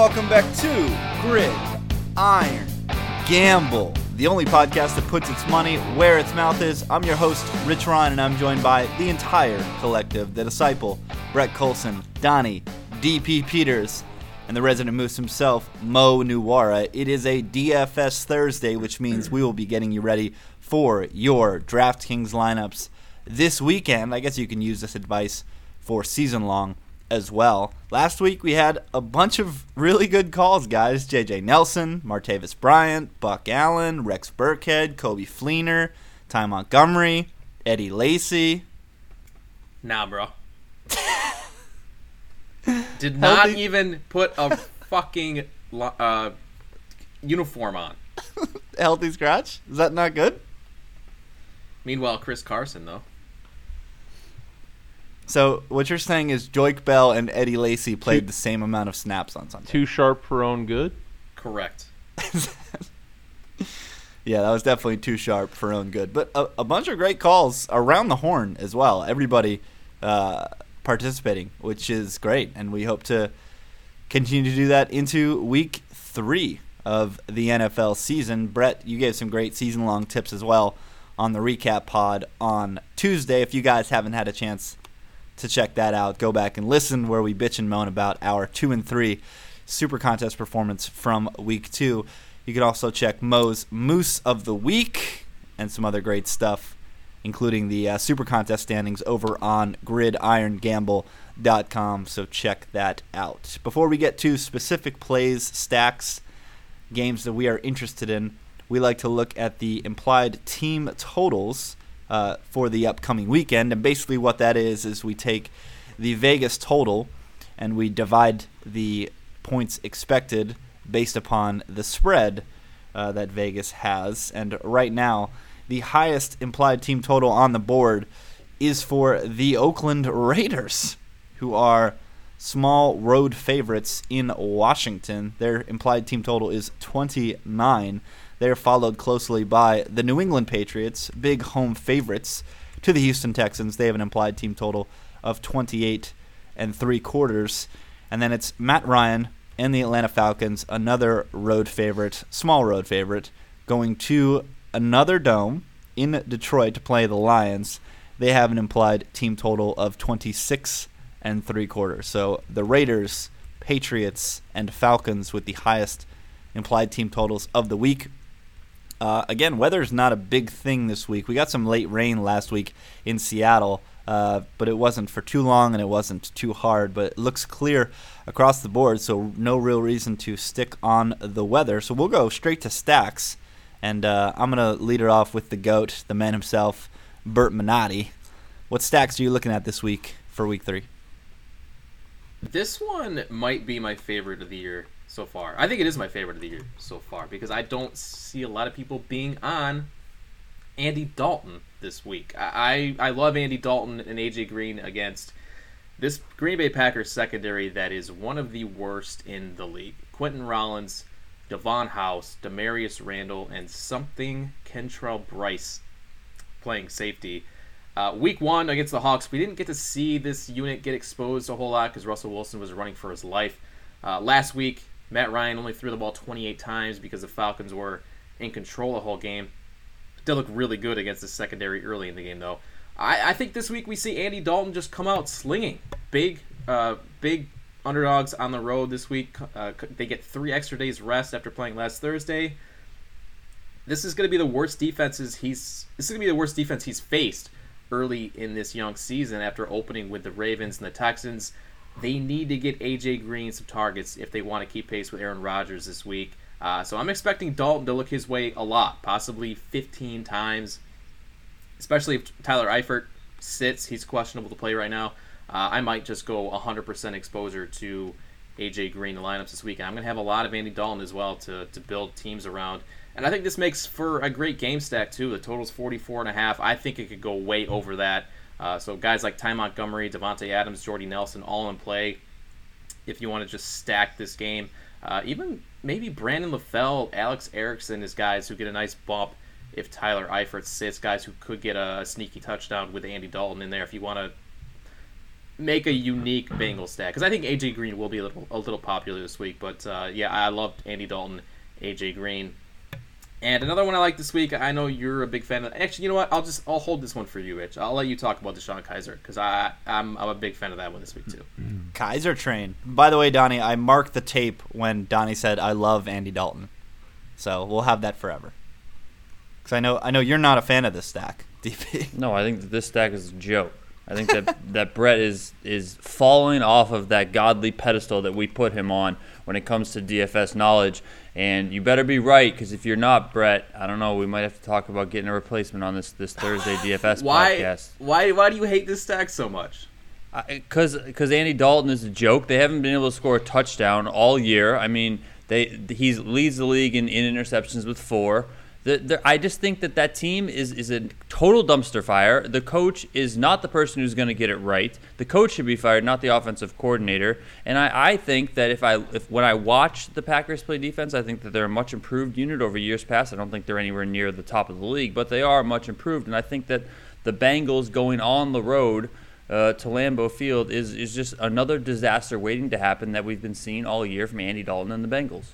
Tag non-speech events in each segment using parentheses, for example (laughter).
welcome back to Grid Iron Gamble, the only podcast that puts its money where its mouth is. I'm your host, Rich Ryan, and I'm joined by the entire collective The Disciple, Brett Colson, Donnie, DP Peters, and the resident moose himself, Mo Nuwara. It is a DFS Thursday, which means we will be getting you ready for your DraftKings lineups this weekend. I guess you can use this advice for season long as well. Last week we had a bunch of really good calls, guys. JJ Nelson, Martavis Bryant, Buck Allen, Rex Burkhead, Coby Fleener, Ty Montgomery, Eddie Lacy. Nah, bro. (laughs) Did not Healthy- even put a fucking uh, uniform on. (laughs) Healthy scratch? Is that not good? Meanwhile, Chris Carson though. So what you're saying is Joik Bell and Eddie Lacy played the same amount of snaps on Sunday. Too sharp for own good. Correct. (laughs) Yeah, that was definitely too sharp for own good. But a, a bunch of great calls around the horn as well. Everybody uh, participating, which is great. And we hope to continue to do that into week three of the NFL season. Brett, you gave some great season long tips as well on the recap pod on Tuesday. If you guys haven't had a chance to check that out, go back and listen where we bitch and moan about our two and three super contest performance from week two. You can also check Mo's Moose of the Week and some other great stuff, including the uh, super contest standings over on gridirongamble.com. So check that out. Before we get to specific plays, stacks, games that we are interested in, we like to look at the implied team totals uh, for the upcoming weekend. And basically, what that is is we take the Vegas total and we divide the points expected based upon the spread uh, that Vegas has. And right now, the highest implied team total on the board is for the Oakland Raiders, who are small road favorites in Washington. Their implied team total is 29. They're followed closely by the New England Patriots, big home favorites to the Houston Texans. They have an implied team total of 28 and three quarters. And then it's Matt Ryan and the Atlanta Falcons, another road favorite, small road favorite, going to another dome in Detroit to play the Lions. They have an implied team total of 26 and three quarters. So the Raiders, Patriots, and Falcons with the highest implied team totals of the week. Uh, again, weather's not a big thing this week. We got some late rain last week in Seattle, uh, but it wasn't for too long and it wasn't too hard. But it looks clear across the board, so no real reason to stick on the weather. So we'll go straight to stacks, and uh, I'm gonna lead it off with the goat, the man himself, Bert Minotti. What stacks are you looking at this week for week three? This one might be my favorite of the year so far. I think it is my favorite of the year so far because I don't see a lot of people being on Andy Dalton this week. I I I love Andy Dalton and AJ Green against this Green Bay Packers secondary that is one of the worst in the league. Quinten Rollins, Davon House, Damarious Randall, and something Kentrell Brice playing safety. Uh, week one against the Hawks, we didn't get to see this unit get exposed a whole lot because Russell Wilson was running for his life. Uh, last week, Matt Ryan only threw the ball 28 times because the Falcons were in control the whole game. Did look really good against the secondary early in the game, though. I, I think this week we see Andy Dalton just come out slinging. Big, uh, big underdogs on the road this week. Uh, they get three extra days rest after playing last Thursday. This is going to be the worst defenses he's. This is going to be the worst defense he's faced early in this young season after opening with the Ravens and the Texans. They need to get AJ Green some targets if they want to keep pace with Aaron Rodgers this week. Uh, so I'm expecting Dalton to look his way a lot, possibly 15 times, especially if Tyler Eifert sits. He's questionable to play right now. Uh, I might just go 100% exposure to AJ Green in lineups this week, and I'm going to have a lot of Andy Dalton as well to, to build teams around. And I think this makes for a great game stack too. The total's 44 and a half. I think it could go way over that. Uh, so guys like Ty Montgomery, Davante Adams, Jordy Nelson, all in play. If you want to just stack this game, uh, even maybe Brandon LaFell, Alex Erickson is guys who get a nice bump if Tyler Eifert sits. Guys who could get a sneaky touchdown with Andy Dalton in there. If you want to make a unique Bengal stack because I think AJ Green will be a little a little popular this week. But uh, yeah, I loved Andy Dalton, AJ Green, and another one I like this week. I know you're a big fan of. Actually, you know what? I'll just I'll hold this one for you, Rich. I'll let you talk about DeShone Kizer because I I'm I'm a big fan of that one this week too. Kizer train. By the way, Donnie, I marked the tape when Donnie said I love Andy Dalton, so we'll have that forever. Because I know I know you're not a fan of this stack, (laughs) DP. No, I think this stack is a joke. I think that (laughs) that Brett is is falling off of that godly pedestal that we put him on when it comes to DFS knowledge. And you better be right, because if you're not, Brett, I don't know. We might have to talk about getting a replacement on this this Thursday (laughs) DFS why podcast. why why do you hate this stack so much? Because because Andy Dalton is a joke. They haven't been able to score a touchdown all year. I mean, they he leads the league in, in interceptions with four. The, the, I just think that that team is, is a total dumpster fire. The coach is not the person who's going to get it right. The coach should be fired, not the offensive coordinator. And I, I think that if I if when I watch the Packers play defense, I think that they're a much improved unit over years past. I don't think they're anywhere near the top of the league, but they are much improved. And I think that the Bengals going on the road uh, to Lambeau Field is is just another disaster waiting to happen that we've been seeing all year from Andy Dalton and the Bengals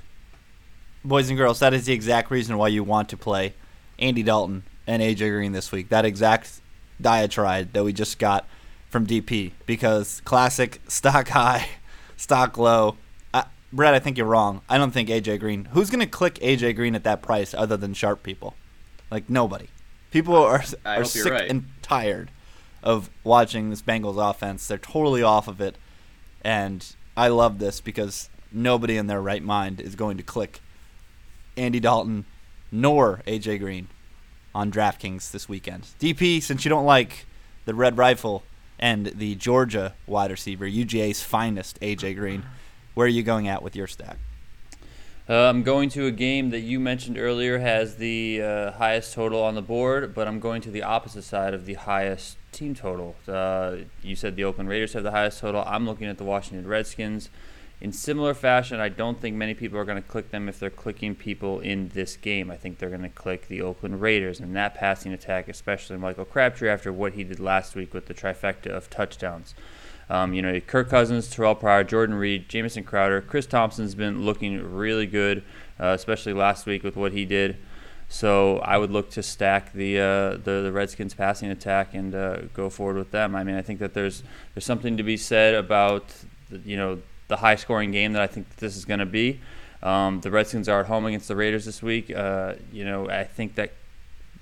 boys and girls, that is the exact reason why you want to play Andy Dalton and AJ Green this week. That exact diatribe that we just got from DP because classic (laughs) stock high, stock low. Uh, Brett, I think you're wrong. I don't think AJ Green. Who's going to click AJ Green at that price other than sharp people? Like nobody. People are are sick right. and tired of watching this Bengals offense. They're totally off of it, and I love this because nobody in their right mind is going to click Andy Dalton nor AJ Green on DraftKings this weekend. DP, since you don't like the red rifle and the Georgia wide receiver, UGA's finest AJ Green, where are you going at with your stack? Uh, I'm going to a game that you mentioned earlier has the uh, highest total on the board, but I'm going to the opposite side of the highest team total. Uh, you said the Oakland Raiders have the highest total. I'm looking at the Washington Redskins. In similar fashion, I don't think many people are going to click them if they're clicking people in this game. I think they're going to click the Oakland Raiders and that passing attack, especially Michael Crabtree after what he did last week with the trifecta of touchdowns. Um, you know, Kirk Cousins, Terrell Pryor, Jordan Reed, Jamison Crowder, Chris Thompson's been looking really good, uh, especially last week with what he did. So I would look to stack the uh, the, the Redskins passing attack and uh, go forward with them. I mean, I think that there's there's something to be said about you know the high scoring game that I think this is going to be. Um, the Redskins are at home against the Raiders this week. Uh, you know, I think that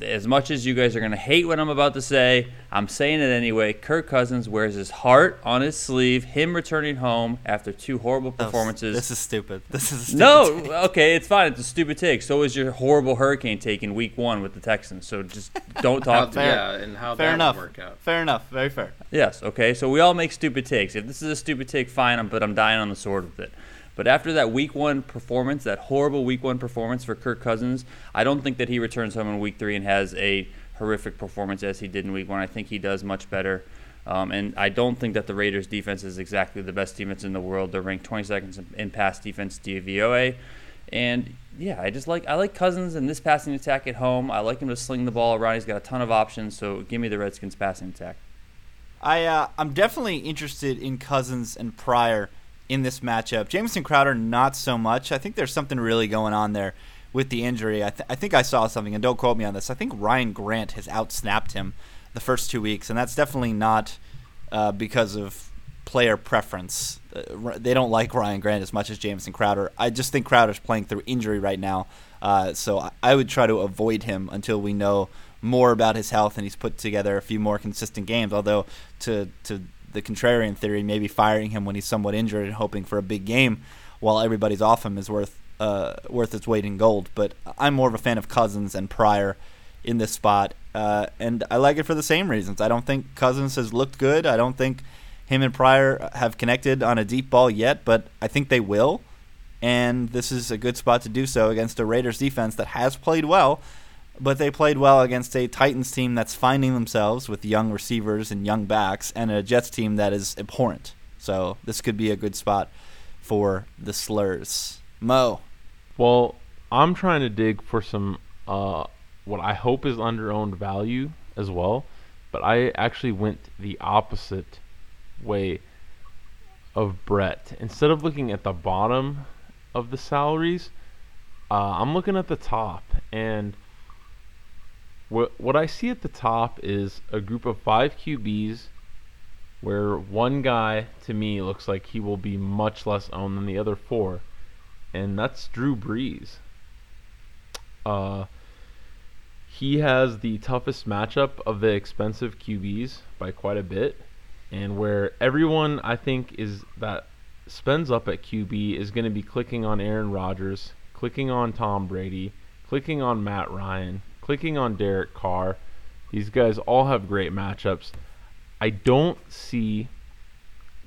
as much as you guys are going to hate what I'm about to say, I'm saying it anyway. Kirk Cousins wears his heart on his sleeve. Him returning home after two horrible performances. This is stupid. (laughs) This is stupid no. take. Okay, it's fine. It's a stupid take. So is your horrible hurricane take in Week One with the Texans. So just don't (laughs) talk. to me. Yeah, and how Fair that enough. work out. Fair enough. Very fair. Yes. Okay. So we all make stupid takes. If this is a stupid take, fine. But I'm dying on the sword with it. But after that Week One performance, that horrible Week One performance for Kirk Cousins, I don't think that he returns home in Week Three and has a horrific performance as he did in Week One. I think he does much better. Um, and I don't think that the Raiders' defense is exactly the best defense in the world. They're ranked 22nd in- pass defense DVOA. And yeah, I just like I like Cousins and this passing attack at home. I like him to sling the ball around. He's got a ton of options. So give me the Redskins passing attack. I uh, I'm definitely interested in Cousins and Pryor in this matchup. Jamison Crowder not so much. I think there's something really going on there with the injury. I, th- I think I saw something, and don't quote me on this. I think Ryan Grant has outsnapped him the first two weeks, and that's definitely not uh, because of player preference. Uh, they don't like Ryan Grant as much as Jamison Crowder. I just think Crowder's playing through injury right now, uh, so I, I would try to avoid him until we know more about his health and he's put together a few more consistent games. Although to to the contrarian theory, maybe firing him when he's somewhat injured and hoping for a big game while everybody's off him is worth uh, worth its weight in gold. But I'm more of a fan of Cousins and Pryor in this spot, uh, and I like it for the same reasons. I don't think Cousins has looked good. I don't think him and Pryor have connected on a deep ball yet, but I think they will. And this is a good spot to do so against a Raiders defense that has played well, but they played well against a Titans team that's finding themselves with young receivers and young backs, and a Jets team that is abhorrent. So this could be a good spot for the slurs. Mo, Well, I'm trying to dig for some uh, what I hope is under-owned value as well, but I actually went the opposite way of Brett. Instead of looking at the bottom of the salaries, uh, I'm looking at the top, and what what I see at the top is a group of five QBs, where one guy to me looks like he will be much less owned than the other four, and that's Drew Brees. Uh, he has the toughest matchup of the expensive QBs by quite a bit, and where everyone I think is that spends up at QB is going to be clicking on Aaron Rodgers, clicking on Tom Brady, clicking on Matt Ryan, clicking on Derek Carr. These guys all have great matchups. I don't see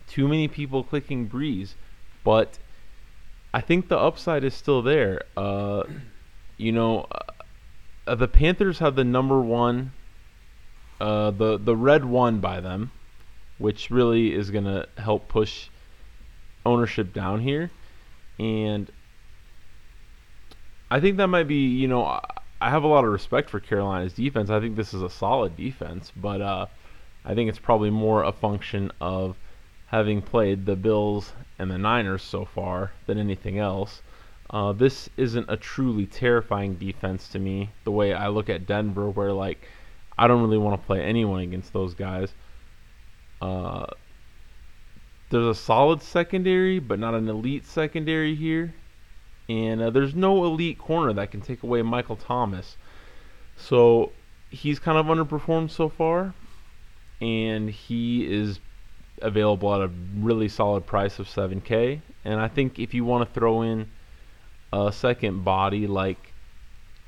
too many people clicking Brees, but I think the upside is still there. Uh, you know, uh, the Panthers have the number one, uh, the the red one by them, which really is gonna help push ownership down here, and I think that might be you know I- have a lot of respect for Carolina's defense. I think this is a solid defense, but uh, I think it's probably more a function of having played the Bills and the Niners so far than anything else. Uh, this isn't a truly terrifying defense to me. The way I look at Denver, where like I don't really want to play anyone against those guys. Uh, there's a solid secondary, but not an elite secondary here, and uh, there's no elite corner that can take away Michael Thomas. So he's kind of underperformed so far, and he is available at a really solid price of 7K. And I think if you want to throw in a second body like,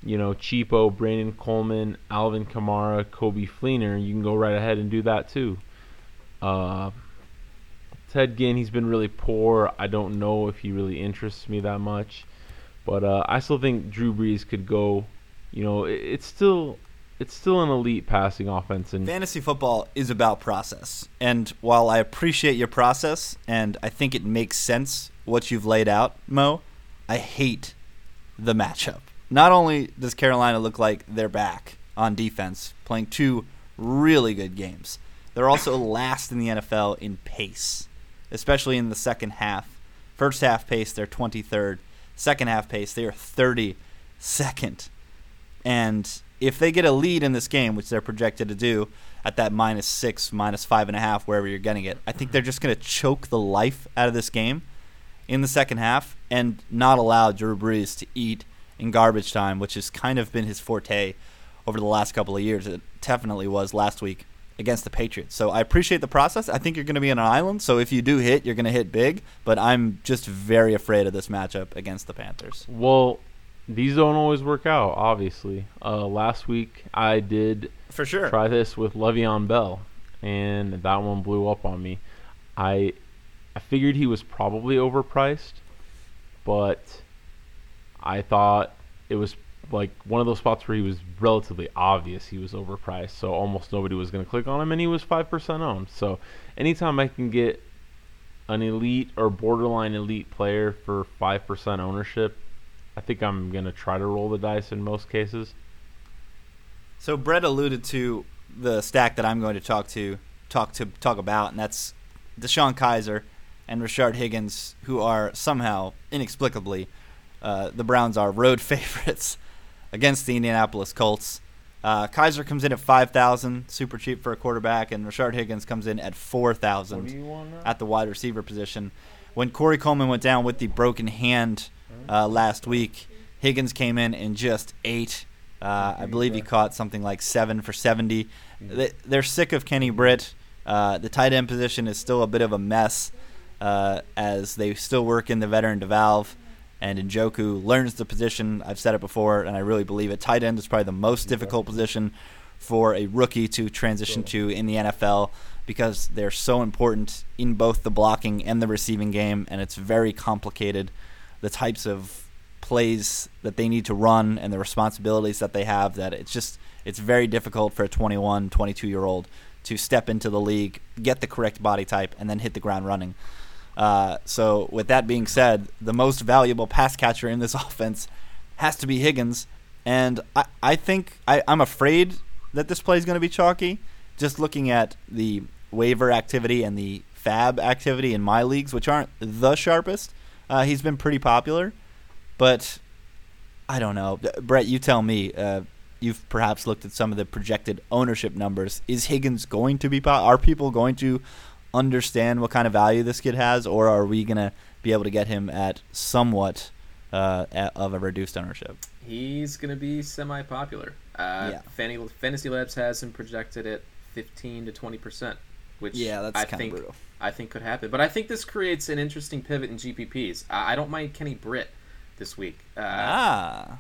you know, Cheapo, Brandon Coleman, Alvin Kamara, Coby Fleener, you can go right ahead and do that too. Uh, Ted Ginn, he's been really poor. I don't know if he really interests me that much, but uh, I still think Drew Brees could go. You know, it, it's still it's still an elite passing offense, and Fantasy football is about process. And while I appreciate your process and I think it makes sense what you've laid out, Mo, I hate the matchup. Not only does Carolina look like they're back on defense, playing two really good games, they're also last in the NFL in pace, especially in the second half. First half pace, they're 23rd. Second half pace, they are 32nd. And if they get a lead in this game, which they're projected to do at that minus six, minus five and a half, wherever you're getting it, I think they're just going to choke the life out of this game in the second half and not allow Drew Brees to eat in garbage time, which has kind of been his forte over the last couple of years. It definitely was last week against the Patriots. So I appreciate the process. I think you're going to be on an island. So if you do hit, you're going to hit big. But I'm just very afraid of this matchup against the Panthers. well, these don't always work out. Obviously, uh, last week I did For sure. try this with Le'Veon Bell, and that one blew up on me. I I figured he was probably overpriced, but I thought it was like one of those spots where he was relatively obvious he was overpriced, so almost nobody was going to click on him, and he was five percent owned. So anytime I can get an elite or borderline elite player for five percent ownership, I think I'm going to try to roll the dice in most cases. So Brett alluded to the stack that I'm going to talk to talk to talk about, and that's DeShone Kizer and Rashard Higgins, who are somehow inexplicably uh, the Browns are road (laughs) favorites against the Indianapolis Colts. Uh, Kizer comes in at five thousand, super cheap for a quarterback, and Rashard Higgins comes in at four thousand at the wide receiver position. When Corey Coleman went down with the broken hand uh, last week, Higgins came in and just ate. Uh, I believe he caught something like seven for 70. They, they're sick of Kenny Britt. Uh, the tight end position is still a bit of a mess uh, as they still work in the veteran DeValve. And Njoku learns the position. I've said it before, and I really believe it. Tight end is probably the most difficult position for a rookie to transition to in the NFL because they're so important in both the blocking and the receiving game, and it's very complicated. The types of plays that they need to run and the responsibilities that they have that it's just it's very difficult for a 21 22 year old to step into the league get the correct body type and then hit the ground running uh, so with that being said the most valuable pass catcher in this (laughs) offense has to be higgins and i, I think I, i'm afraid that this play is going to be chalky just looking at the waiver activity and the fab activity in my leagues, which aren't the sharpest, uh, he's been pretty popular. But I don't know, Brett. You tell me. Uh, you've perhaps looked at some of the projected ownership numbers. Is Higgins going to be? Are people going to understand what kind of value this kid has, or are we gonna be able to get him at somewhat uh, of a reduced ownership? He's gonna be semi-popular. Uh, yeah. Fanny, Fantasy Labs has him projected at 15 to 20 percent, which yeah, that's I think brutal. I think could happen. But I think this creates an interesting pivot in GPPs. I, I don't mind Kenny Britt this week. Uh, ah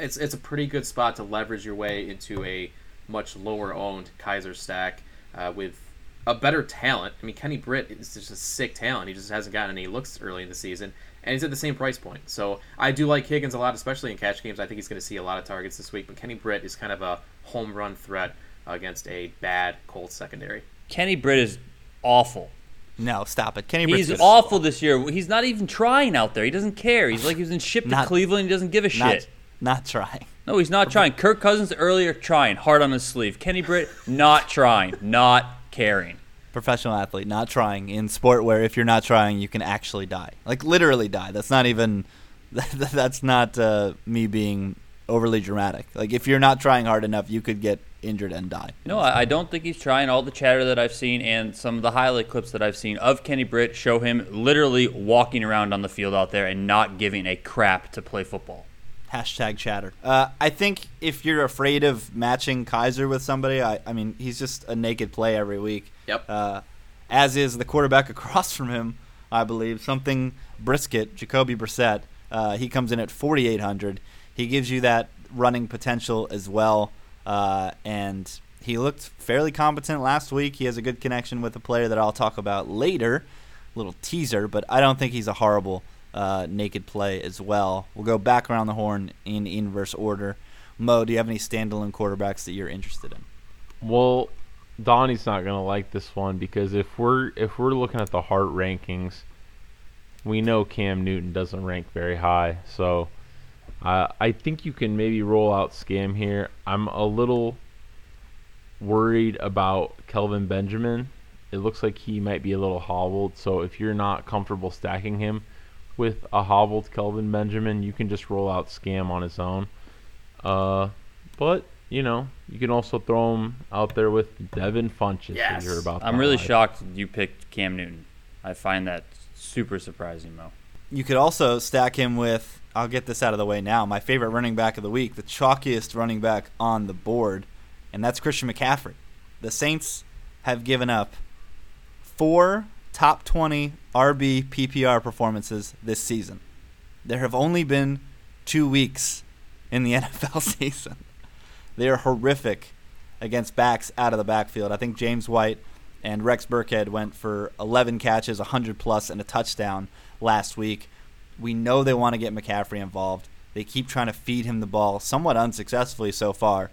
it's it's a pretty good spot to leverage your way into a much lower owned Kizer stack uh, with a better talent. I mean, Kenny Britt is just a sick talent. He just hasn't gotten any looks early in the season, and he's at the same price point. So I do like Higgins a lot, especially in cash games. I think he's going to see a lot of targets this week. But Kenny Britt is kind of a home run threat against a bad Colts secondary. Kenny Britt is awful. No, stop it. Kenny Britt's He's awful this year. He's not even trying out there. He doesn't care. He's like he was in shipped to Cleveland. He doesn't give a shit. Not trying. No, he's not trying. Kirk Cousins earlier trying, hard on his sleeve. Kenny Britt not trying, not caring. Professional athlete, not trying in sport where if you're not trying, you can actually die. Like literally die. That's not even. (laughs) That's not uh, me being overly dramatic. Like if you're not trying hard enough, you could get injured and die. No, I don't think he's trying. All the chatter that I've seen and some of the highlight clips that I've seen of Kenny Britt show him literally walking around on the field out there and not giving a crap to play football. Hashtag chatter. Uh, I think if you're afraid of matching Kizer with somebody, I, I mean, he's just a naked play every week. Yep. Uh, as is the quarterback (laughs) across from him, I believe. Something Brisket, Jacoby Brissett. Uh, he comes in at 4,800. He gives you that running potential as well. Uh, and he looked fairly competent last week. He has a good connection with a player that I'll talk about later. Little teaser, but I don't think he's a horrible uh, naked play as well. We'll go back around the horn in inverse order. Mo, do you have any standalone quarterbacks that you're interested in? Well, Donnie's not gonna like this one because if we're if we're looking at the heart rankings, we know Cam Newton doesn't rank very high. So uh, I think you can maybe roll out scam here. I'm a little worried about Kelvin Benjamin. It looks like he might be a little hobbled. So if you're not comfortable stacking him, with a hobbled Kelvin Benjamin, you can just roll out Scam on his own. Uh, but you know, you can also throw him out there with Devin Funchess. Yes. Hear about I'm really life. shocked you picked Cam Newton. I find that super surprising, Mo. You could also stack him with. I'll get this out of the way now. My favorite running back of the week, the chalkiest running back on the board, and that's Christian McCaffrey. The Saints have given up four top 20 RB PPR performances this season. There have only been two weeks in the (laughs) NFL season. They are horrific against backs out of the backfield. I think James White and Rex Burkhead went for 11 catches, 100 plus, and a touchdown last week. We know they want to get McCaffrey involved. They keep trying to feed him the ball, somewhat unsuccessfully so far.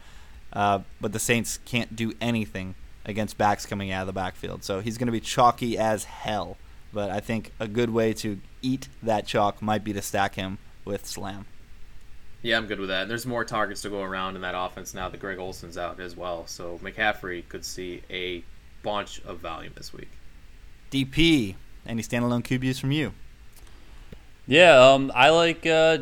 Uh, but the Saints can't do anything against backs coming out of the backfield. So he's going to be chalky as hell. But I think a good way to eat that chalk might be to stack him with Slam. Yeah, I'm good with that. And there's more targets to go around in that offense now that Greg Olsen's out as well. So McCaffrey could see a bunch of volume this week. DP, any standalone QBs from you? Yeah, um, I like uh,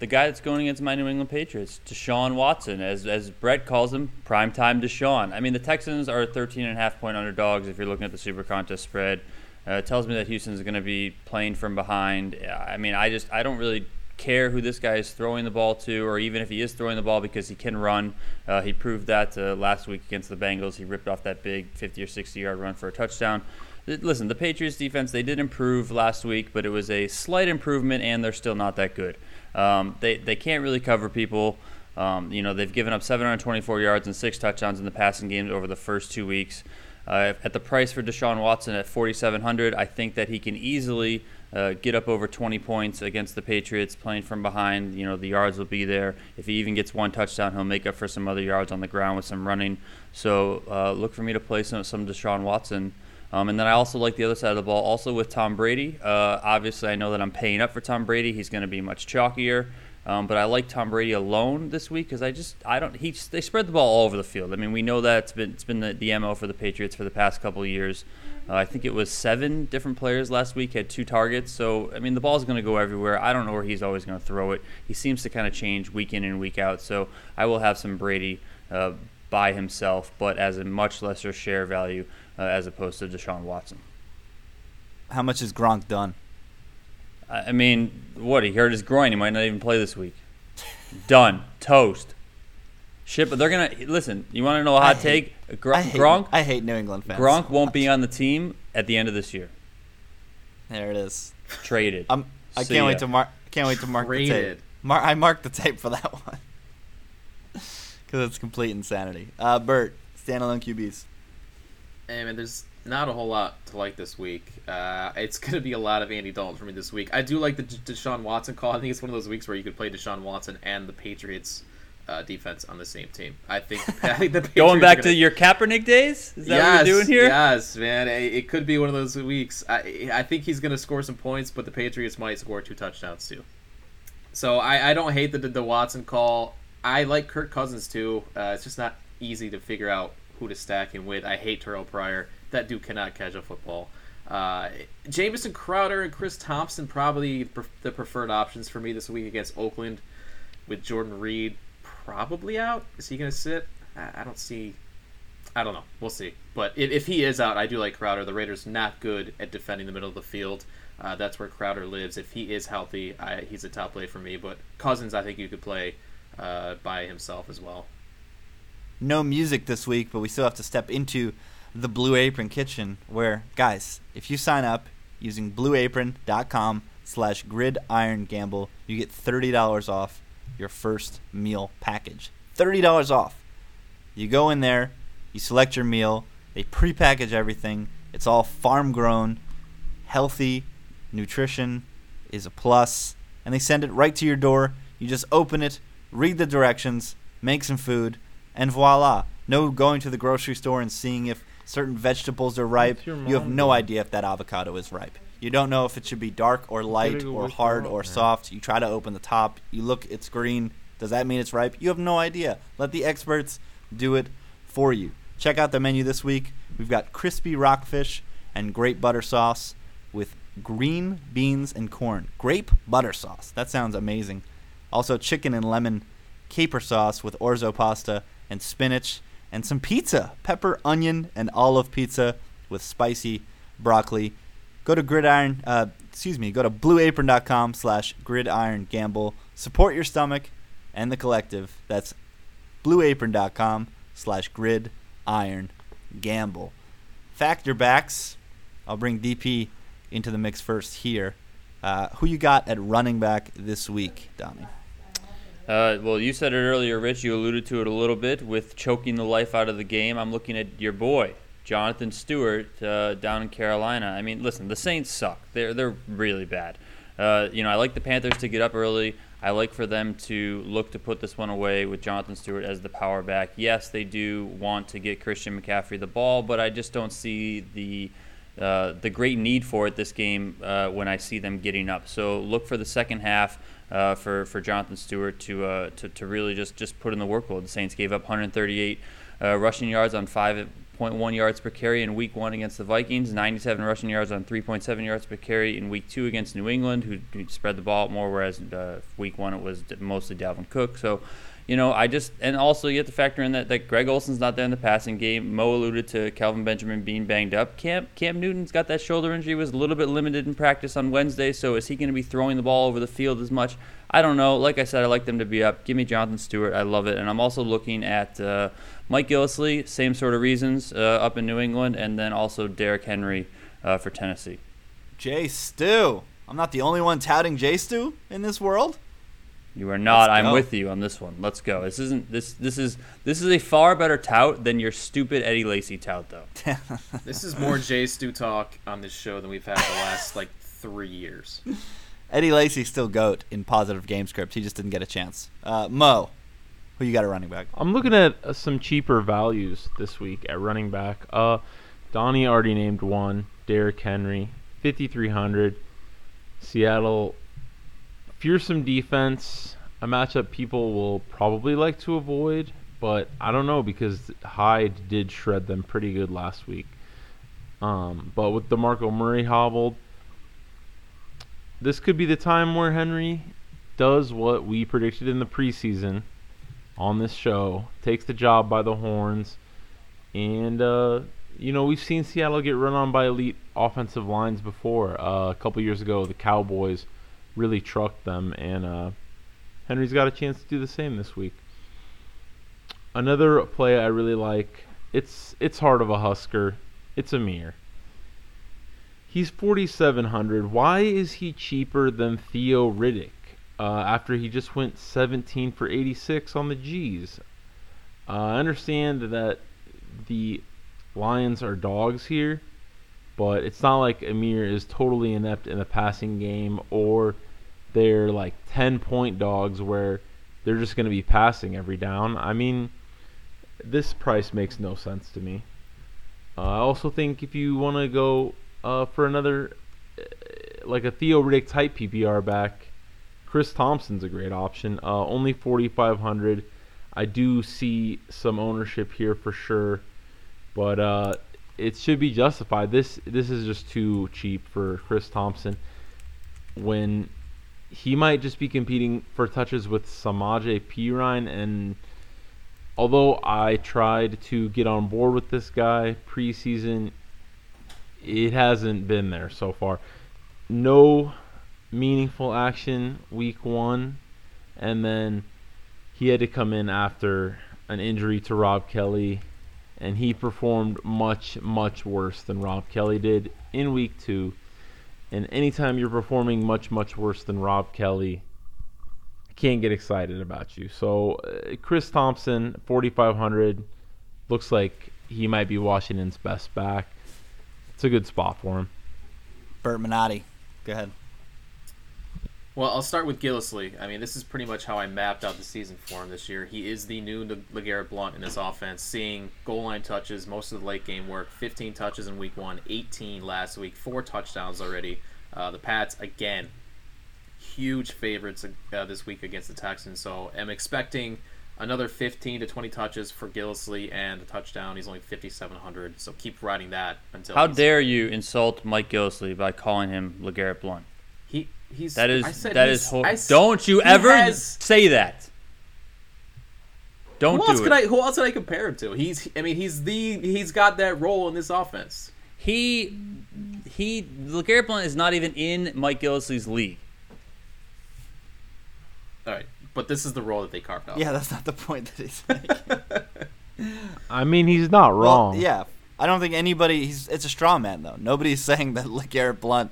the guy that's going against my New England Patriots, Deshaun Watson, as as Brett calls him, primetime Deshaun. I mean, the Texans are 13 and a half point underdogs if you're looking at the Super Contest spread. Uh, tells me that Houston's going to be playing from behind. I mean, I just I don't really care who this guy is throwing the ball to, or even if he is throwing the ball because he can run. Uh, he proved that uh, last week against the Bengals. He ripped off that big 50 or 60 yard run for a touchdown. Listen, the Patriots defense they did improve last week, but it was a slight improvement, and they're still not that good. Um, they they can't really cover people. Um, you know, they've given up 724 yards and six touchdowns in the passing games over the first two weeks. Uh, at the price for Deshaun Watson at 4,700, I think that he can easily uh, get up over 20 points against the Patriots playing from behind. You know, the yards will be there. If he even gets one touchdown, he'll make up for some other yards on the ground with some running. So uh, look for me to play some, some Deshaun Watson. Um, and then I also like the other side of the ball, also with Tom Brady. Uh, obviously, I know that I'm paying up for Tom Brady. He's going to be much chalkier. Um, but I like Tom Brady alone this week because I just I don't he they spread the ball all over the field. I mean we know that it's been it's been the, the mo for the Patriots for the past couple of years. Uh, I think it was seven different players last week had two targets. So I mean the ball's going to go everywhere. I don't know where he's always going to throw it. He seems to kind of change week in and week out. So I will have some Brady uh, by himself, but as a much lesser share value uh, as opposed to Deshaun Watson. How much has Gronk done? I mean, what he hurt his groin. He might not even play this week. Done. Toast. Shit, but they're gonna listen. You want to know a hot I take? hate- Gr- I hate, Gronk. I hate New England fans. Gronk so won't be (laughs) on the team at the end of this year. There it is. Traded. I'm, I See can't ya. wait to mark. Can't wait to mark the tape. Traded. Mar- I marked the tape for that (laughs) one because it's complete insanity. Uh, Bert, standalone QBs. Hey man, there's not a whole lot to like this week. Uh, it's (laughs) going to be a lot of Andy Dalton for me this week. I do like the Deshaun Watson call. I think it's one of those weeks where you could play Deshaun Watson and the Patriots uh, defense on the same team. I think, (laughs) I think the (laughs) Patriots Going back gonna- to your Kaepernick days? Is that yes, what you're doing here? Yes, man. It, it could be one of those weeks. I, I think he's going to score some points, but the Patriots might score two touchdowns too. So I, I don't hate the, the Watson call. I like Kirk Cousins too. Uh, it's just not easy to figure out who to stack him with. I hate Terrell Pryor. That dude cannot catch a football. Uh, Jamison Crowder and Chris Thompson probably the preferred options for me this week against Oakland. With Jordan Reed probably out, is he going to sit? I, don't see. I don't know. We'll see. But if, if he is out, I do like Crowder. The Raiders not good at defending the middle of the field. Uh, that's where Crowder lives. If he is healthy, I, he's a top play for me. But Cousins, I think you could play uh, by himself as well. No music this week, but we still have to step into the Blue Apron Kitchen, where guys, if you sign up using BlueApron.com slash gridiron gamble, you get thirty dollars off your first meal package. Thirty dollars off. You go in there, you select your meal, they prepackage everything. It's all farm grown, healthy, nutrition is a plus, and they send it right to your door. You just open it, read the directions, make some food, and voila. No going to the grocery store and seeing if certain vegetables are ripe. You have no idea if that avocado is ripe. You don't know if it should be dark or light or hard or soft. You try to open the top. You look, it's green. Does that mean it's ripe? You have no idea. Let the experts do it for you. Check out the menu this week. We've got crispy rockfish and grape butter sauce with green beans and corn. Grape butter sauce. That sounds amazing. Also, chicken and lemon caper sauce with orzo pasta and spinach and some pizza, pepper, onion, and olive pizza with spicy broccoli. Go to gridiron, uh, excuse me, go to blueapron.com slash gridiron gamble. Support your stomach and the collective. That's blueapron.com slash gridiron gamble. Factor backs. I'll bring DP into the mix first here. Uh, who you got at running back this week, Donnie? Uh, well, you said it earlier, Rich. You alluded to it a little bit with choking the life out of the game. I'm looking at your boy, Jonathan Stewart, uh, down in Carolina. I mean, listen, the Saints suck. They're they're really bad. Uh, you know, I like the Panthers to get up early. I like for them to look to put this one away with Jonathan Stewart as the power back. Yes, they do want to get Christian McCaffrey the ball, but I just don't see the uh, the great need for it this game uh, when I see them getting up. So look for the second half uh, for for Jonathan Stewart to, uh, to to really just just put in the workload. The Saints gave up 138 uh, rushing yards on 5.1 yards per carry in Week One against the Vikings, 97 rushing yards on 3.7 yards per carry in Week Two against New England, who, spread the ball more, whereas uh, Week One it was mostly Dalvin Cook. So you know, I just and also you have to factor in that, that Greg Olsen's not there in the passing game. Mo alluded to Kelvin Benjamin being banged up. Cam Cam Newton's got that shoulder injury, was a little bit limited in practice on Wednesday. So is he going to be throwing the ball over the field as much? I don't know. Like I said, I like them to be up. Give me Jonathan Stewart. I love it, and I'm also looking at uh, Mike Gillislee. Same sort of reasons uh, up in New England, and then also Derrick Henry uh, for Tennessee. Jay Stu. I'm not the only one touting Jay Stu in this world. You are not. I'm with you on this one. Let's go. This isn't this. This is this is a far better tout than your stupid Eddie Lacy tout, though. (laughs) This is more Jay Stu talk on this show than we've had the last like three years. Eddie Lacy's still goat in positive game script. He just didn't get a chance. Uh, Mo, who you got at running back? I'm looking at uh, some cheaper values this week at running back. Uh, Donnie already named one. Derrick Henry, 5,300. Seattle, fearsome defense. a matchup people will probably like to avoid, but I don't know because Hyde did shred them pretty good last week. Um, but with DeMarco Murray hobbled, this could be the time where Henry does what we predicted in the preseason on this show, takes the job by the horns, and uh, you know we've seen Seattle get run on by elite offensive lines before. Uh, a couple years ago, the Cowboys really trucked them, and uh, Henry's got a chance to do the same this week. Another play I really like. It's it's hard of a Husker. It's Ameer. He's 4,700. Why is he cheaper than Theo Riddick uh, after he just went 17 for 86 on the G's? Uh, I understand that the Lions are dogs here, but it's not like Ameer is totally inept in the passing game or they're like 10 point dogs where they're just going to be passing every down. I mean, this price makes no sense to me. Uh, I also think if you want to go uh, for another, uh, like a Theo Riddick type PPR back, Chris Thompson's a great option. Uh, only 4,500. I do see some ownership here for sure, but uh, it should be justified. This this is just too cheap for Chris Thompson. When he might just be competing for touches with Samaje Perine, and although I tried to get on board with this guy preseason, it hasn't been there so far. No meaningful action week one, and then he had to come in after an injury to Rob Kelley, and he performed much, much worse than Rob Kelley did in week two. And anytime you're performing much, much worse than Rob Kelley, I can't get excited about you. So, uh, Chris Thompson, 4,500, looks like he might be Washington's best back. It's a good spot for him. Bert Minotti. Go ahead. Well, I'll start with Gillislee. I mean, this is pretty much how I mapped out the season for him this year. He is the new LeGarrette Blunt in this offense, seeing goal line touches, most of the late game work, 15 touches in week one, 18 last week, four touchdowns already. Uh, the Pats, again, huge favorites uh, this week against the Texans, so I'm expecting another 15 to 20 touches for Gillislee and a touchdown. He's only 5,700, so keep riding that until. How dare you insult Mike Gillislee by calling him LeGarrette Blunt? He he's that is I said that he's- is. Ho- don't you ever has- say that. Don't Who else do could it. I? Who else could I compare him to? He's. I mean, he's the. He's got that role in this offense. He he LeGarrette Blunt is not even in Mike Gillislee's league. All right, but this is the role that they carved out. Yeah, that's not the point that he's making. (laughs) I mean, he's not wrong. Well, yeah, I don't think anybody. He's it's a straw man though. Nobody's saying that LeGarrette Blunt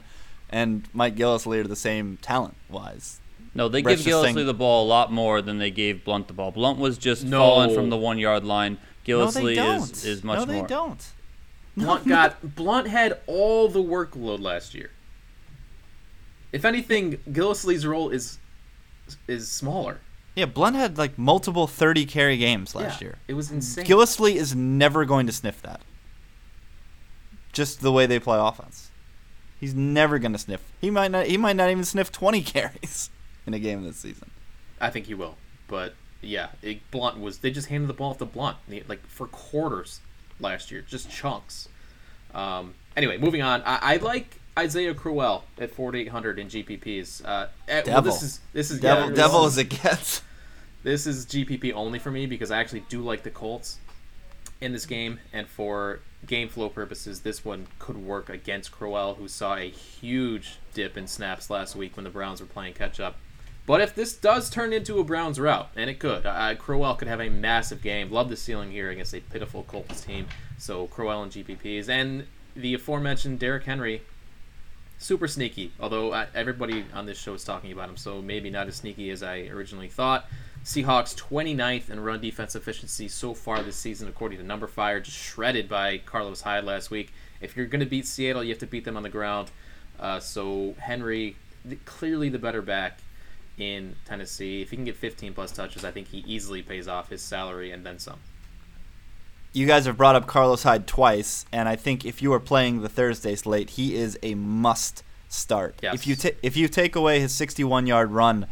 and Mike Gillislee are the same talent wise. No, they Brett's give just Gillislee saying- the ball a lot more than they gave Blunt the ball. Blunt was just No. falling from the one yard line. No, Gillislee don't. is is much more. no, they more. don't. Blunt (laughs) got Blunt had all the workload last year. If anything, Gillislee's role is is smaller. Yeah, Blunt had like multiple thirty carry games last Yeah, year. It was insane. Gillislee is never going to sniff that. Just the way they play offense. He's never going to sniff. He might not. He might not even sniff twenty carries (laughs) in a game this season. I think he will, but yeah, it, Blunt was. They just handed the ball off to Blunt like for quarters last year, just chunks. Um, anyway, moving on. I, I like Isaiah Crowell at 4,800 in GPPs. Uh, eh, well, Devil. this is this is Devil, yeah, this devil is- as it gets. This is GPP (laughs) only for me because I actually do like the Colts in this game, and for game flow purposes, this one could work against Crowell, who saw a huge dip in snaps last week when the Browns were playing catch up. But if this does turn into a Browns route, and it could, uh, Crowell could have a massive game. Love the ceiling here against a pitiful Colts team. So Crowell and GPPs, and the aforementioned Derrick Henry, super sneaky. Although uh, everybody on this show is talking about him, so maybe not as sneaky as I originally thought. Seahawks 29th in run defense efficiency so far this season, according to numberFire, just shredded by Carlos Hyde last week. If you're going to beat Seattle, you have to beat them on the ground. Uh, so Henry, clearly the better back in Tennessee. If he can get 15 plus touches, I think he easily pays off his salary and then some. You guys have brought up Carlos Hyde twice, and I think if you are playing the Thursday slate, he is a must start. Yes. If you ta- if you take away his 61 yard run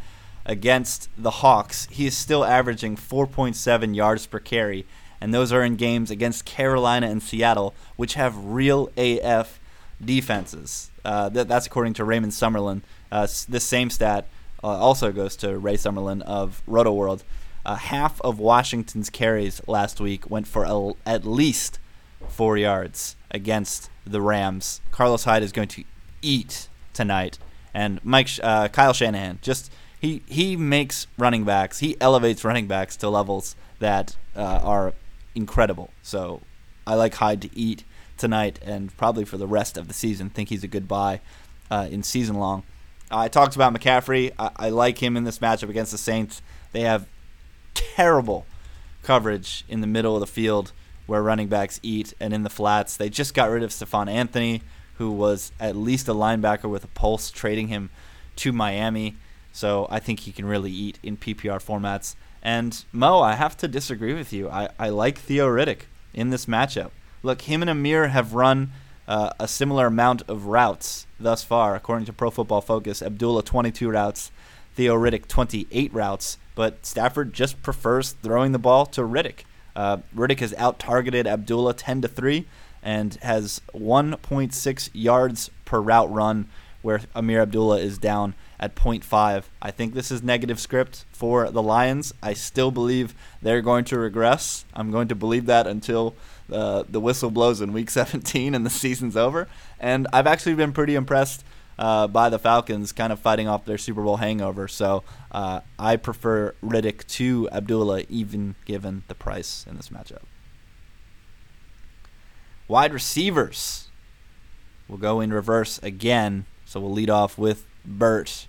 against the Hawks, he is still averaging 4.7 yards per carry, and those are in games against Carolina and Seattle, which have real AF defenses. Uh, that, that's according to Raymond Summerlin. Uh, this same stat uh, also goes to Ray Summerlin of Rotoworld. Uh, half of Washington's carries last week went for at least four yards against the Rams. Carlos Hyde is going to eat tonight, and Mike uh, Kyle Shanahan just he he makes running backs. He elevates running backs to levels that uh, are incredible. So I like Hyde to eat tonight and probably for the rest of the season. Think he's a good buy uh, in season long. I talked about McCaffrey. I, I like him in this matchup against the Saints. They have terrible coverage in the middle of the field where running backs eat and in the flats. They just got rid of Stephone Anthony, who was at least a linebacker with a pulse, trading him to Miami. So I think he can really eat in PPR formats. And Mo, I have to disagree with you. I, I like Theo Riddick in this matchup. Look, him and Ameer have run uh, a similar amount of routes thus far, according to Pro Football Focus. Abdullah 22 routes, Theo Riddick 28 routes, but Stafford just prefers throwing the ball to Riddick. Uh, Riddick has out targeted Abdullah 10 to 3 and has 1.6 yards per route run, where Ameer Abdullah is down at 0.5. I think this is negative script for the Lions. I still believe they're going to regress. I'm going to believe that until uh, the whistle blows in week (laughs) 17 and the season's over. And I've actually been pretty impressed uh, by the Falcons kind of fighting off their Super Bowl hangover. So uh, I prefer Riddick to Abdullah, even given the price in this matchup. Wide receivers. We'll go in reverse again. So we'll lead off with Bert.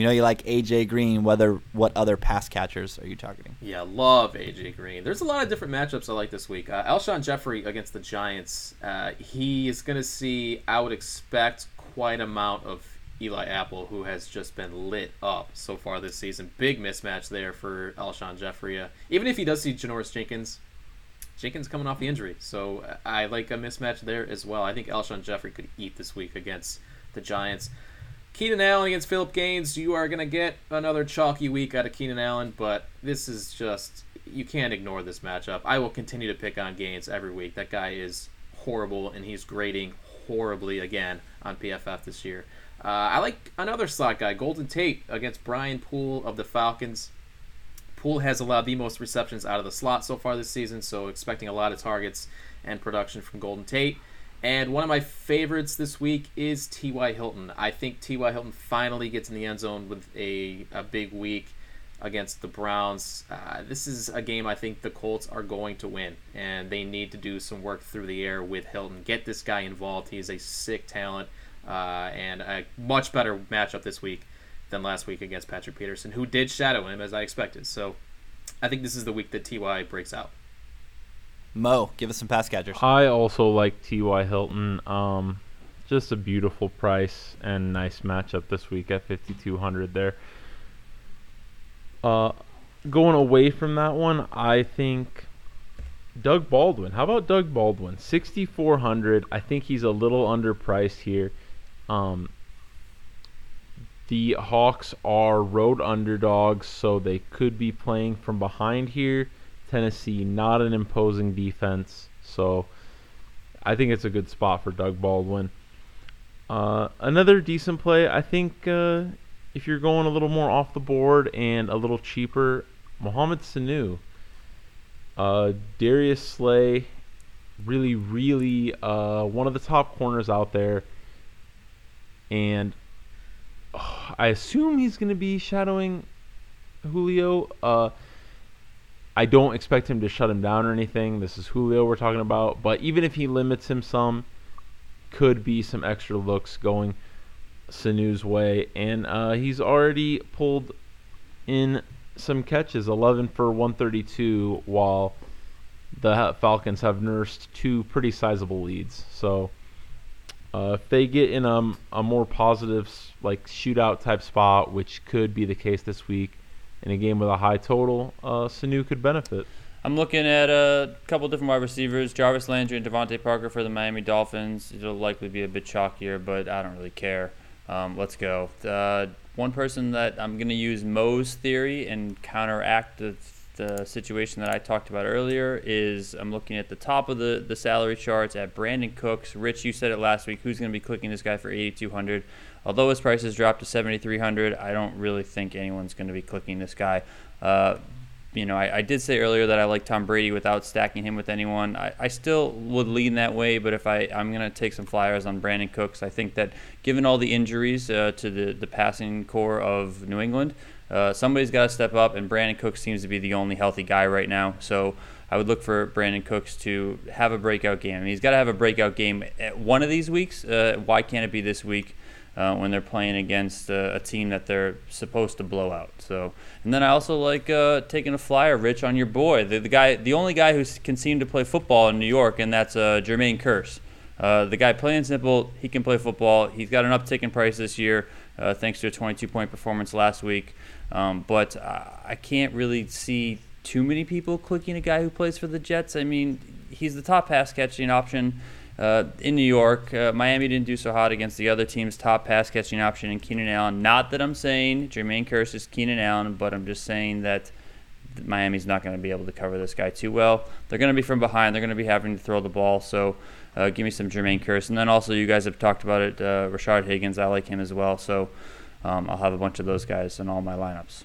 We know you like AJ Green. Whether what other pass catchers are you targeting? Yeah, love AJ Green. There's a lot of different matchups I like this week. Uh, Alshon Jeffery against the Giants. Uh, he is going to see, I would expect, quite amount of Eli Apple, who has just been lit up so far this season. Big mismatch there for Alshon Jeffery. Uh, even if he does see Janoris Jenkins, Jenkins coming off the injury, so I like a mismatch there as well. I think Alshon Jeffery could eat this week against the Giants. Keenan Allen against Philip Gaines, you are going to get another chalky week out of Keenan Allen, but this is just, you can't ignore this matchup. I will continue to pick on Gaines every week. That guy is horrible, and he's grading horribly again on PFF this year. Uh, I like another slot guy, Golden Tate, against Brian Poole of the Falcons. Poole has allowed the most receptions out of the slot so far this season, so expecting a lot of targets and production from Golden Tate. And one of my favorites this week is T.Y. Hilton. I think T.Y. Hilton finally gets in the end zone with a, a big week against the Browns. Uh, this is a game I think the Colts are going to win, and they need to do some work through the air with Hilton. Get this guy involved. He is a sick talent uh, and a much better matchup this week than last week against Patrick Peterson, who did shadow him as I expected. So I think this is the week that Ty breaks out. Mo, give us some pass catchers. I also like T.Y. Hilton. Um, just a beautiful price and nice matchup this week at 5200 there. Uh, going away from that one, I think Doug Baldwin. How about Doug Baldwin? 6400. I think he's a little underpriced here. Um, the Hawks are road underdogs, so they could be playing from behind here. Tennessee, not an imposing defense, so I think it's a good spot for Doug Baldwin. Uh, another decent play, I think, uh, if you're going a little more off the board and a little cheaper, Mohamed Sanu. Uh, Darius Slay, really, really uh, one of the top corners out there. And oh, I assume he's going to be shadowing Julio. I don't expect him to shut him down or anything. This is Julio we're talking about. But even if he limits him some, could be some extra looks going Sanu's way. And uh, he's already pulled in some catches 11 for 132 while the Falcons have nursed two pretty sizable leads. So uh, if they get in a, a more positive, like shootout type spot, which could be the case this week, in a game with a high total, uh, Sanu could benefit. I'm looking at a couple different wide receivers, Jarvis Landry and DeVante Parker for the Miami Dolphins. It'll likely be a bit chalkier, but I don't really care. Um, let's go. Uh, one person that I'm going to use Mo's theory and counteract the, the situation that I talked about earlier is I'm looking at the top of the, the salary charts at Brandin Cooks. Rich, you said it last week. Who's going to be clicking this guy for 8,200? Although his price has dropped to 7,300, I don't really think anyone's going to be clicking this guy. Uh, you know, I, I, did say earlier that I like Tom Brady without stacking him with anyone. I, I still would lean that way, but if I, I'm going to take some flyers on Brandin Cooks, I think that given all the injuries uh, to the, the passing corps of New England, uh, somebody's got to step up, and Brandin Cooks seems to be the only healthy guy right now. So I would look for Brandin Cooks to have a breakout game. He's got to have a breakout game at one of these weeks. Uh, why can't it be this week? Uh, when they're playing against uh, a team that they're supposed to blow out. So, and then I also like uh, taking a flyer, Rich, on your boy, the, the guy, the only guy who can seem to play football in New York, and that's uh, Jermaine Kearse. Uh, the guy, plain simple, he can play football. He's got an uptick in price this year, uh, thanks to a 22-point performance last week. Um, but I can't really see too many people clicking a guy who plays for the Jets. I mean, he's the top pass catching option. Uh, in New York, uh, Miami didn't do so hot against the other team's top pass catching option in Keenan Allen. Not that I'm saying Jermaine Kearse is Keenan Allen, but I'm just saying that Miami's not going to be able to cover this guy too well. They're going to be from behind. They're going to be having to throw the ball. So uh, give me some Jermaine Kearse. And then also, you guys have talked about it, uh, Rashard Higgins. I like him as well. So um, I'll have a bunch of those guys in all my lineups.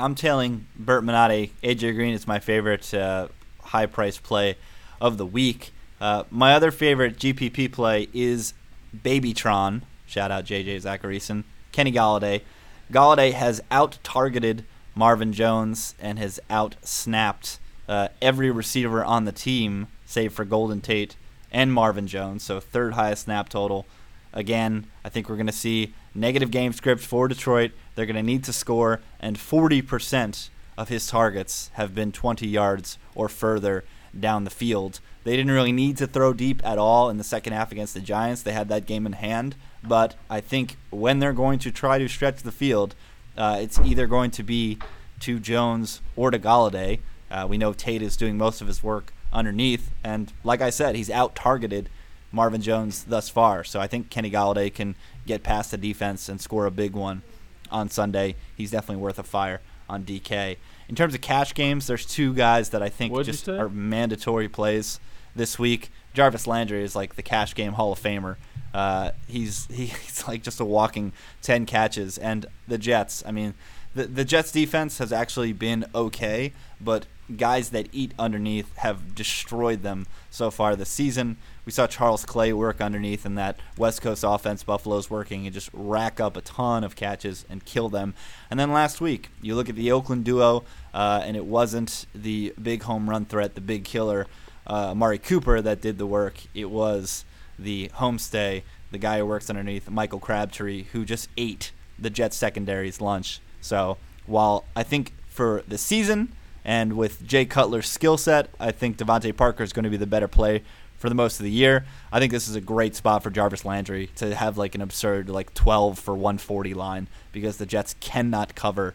I'm telling Bert Minotti. AJ Green is my favorite uh, high price play of the week. Uh, my other favorite GPP play is Babytron. Shout out JJ Zachariason, Kenny Golladay. Golladay has out targeted Marvin Jones and has out snapped uh, every receiver on the team, save for Golden Tate and Marvin Jones. So, third highest snap total. Again, I think we're going to see negative game script for Detroit. They're going to need to score, and 40% of his targets have been 20 yards or further down the field. They didn't really need to throw deep at all in the second half against the Giants. They had that game in hand. But I think when they're going to try to stretch the field, uh, it's either going to be to Jones or to Golladay. Uh, we know Tate is doing most of his work underneath, and like I said, he's out targeted Marvin Jones thus far. So I think Kenny Golladay can get past the defense and score a big one on Sunday. He's definitely worth a fire on DK. In terms of cash games, there's two guys that I think What'd just are mandatory plays this week. Jarvis Landry is like the cash game Hall of Famer. Uh, he's (laughs) he's like just a walking ten catches, and the Jets. I mean, the the Jets defense has actually been okay, but guys that eat underneath have destroyed them so far this season. We saw Charles Clay work underneath in that West Coast offense Buffalo's working and just rack up a ton of catches and kill them. And then last week, you look at the Oakland duo, uh, and it wasn't the big home run threat, the big killer uh, Cooper that did the work. It was the homestay, the guy who works underneath Michael Crabtree, who just ate the Jets secondary's lunch. So while I think for the season and with Jay Cutler's skill set, I think DeVante Parker is going to be the better play for the most of the year. I think this is a great spot for Jarvis Landry to have like an absurd like 12 for 140 line because the Jets cannot cover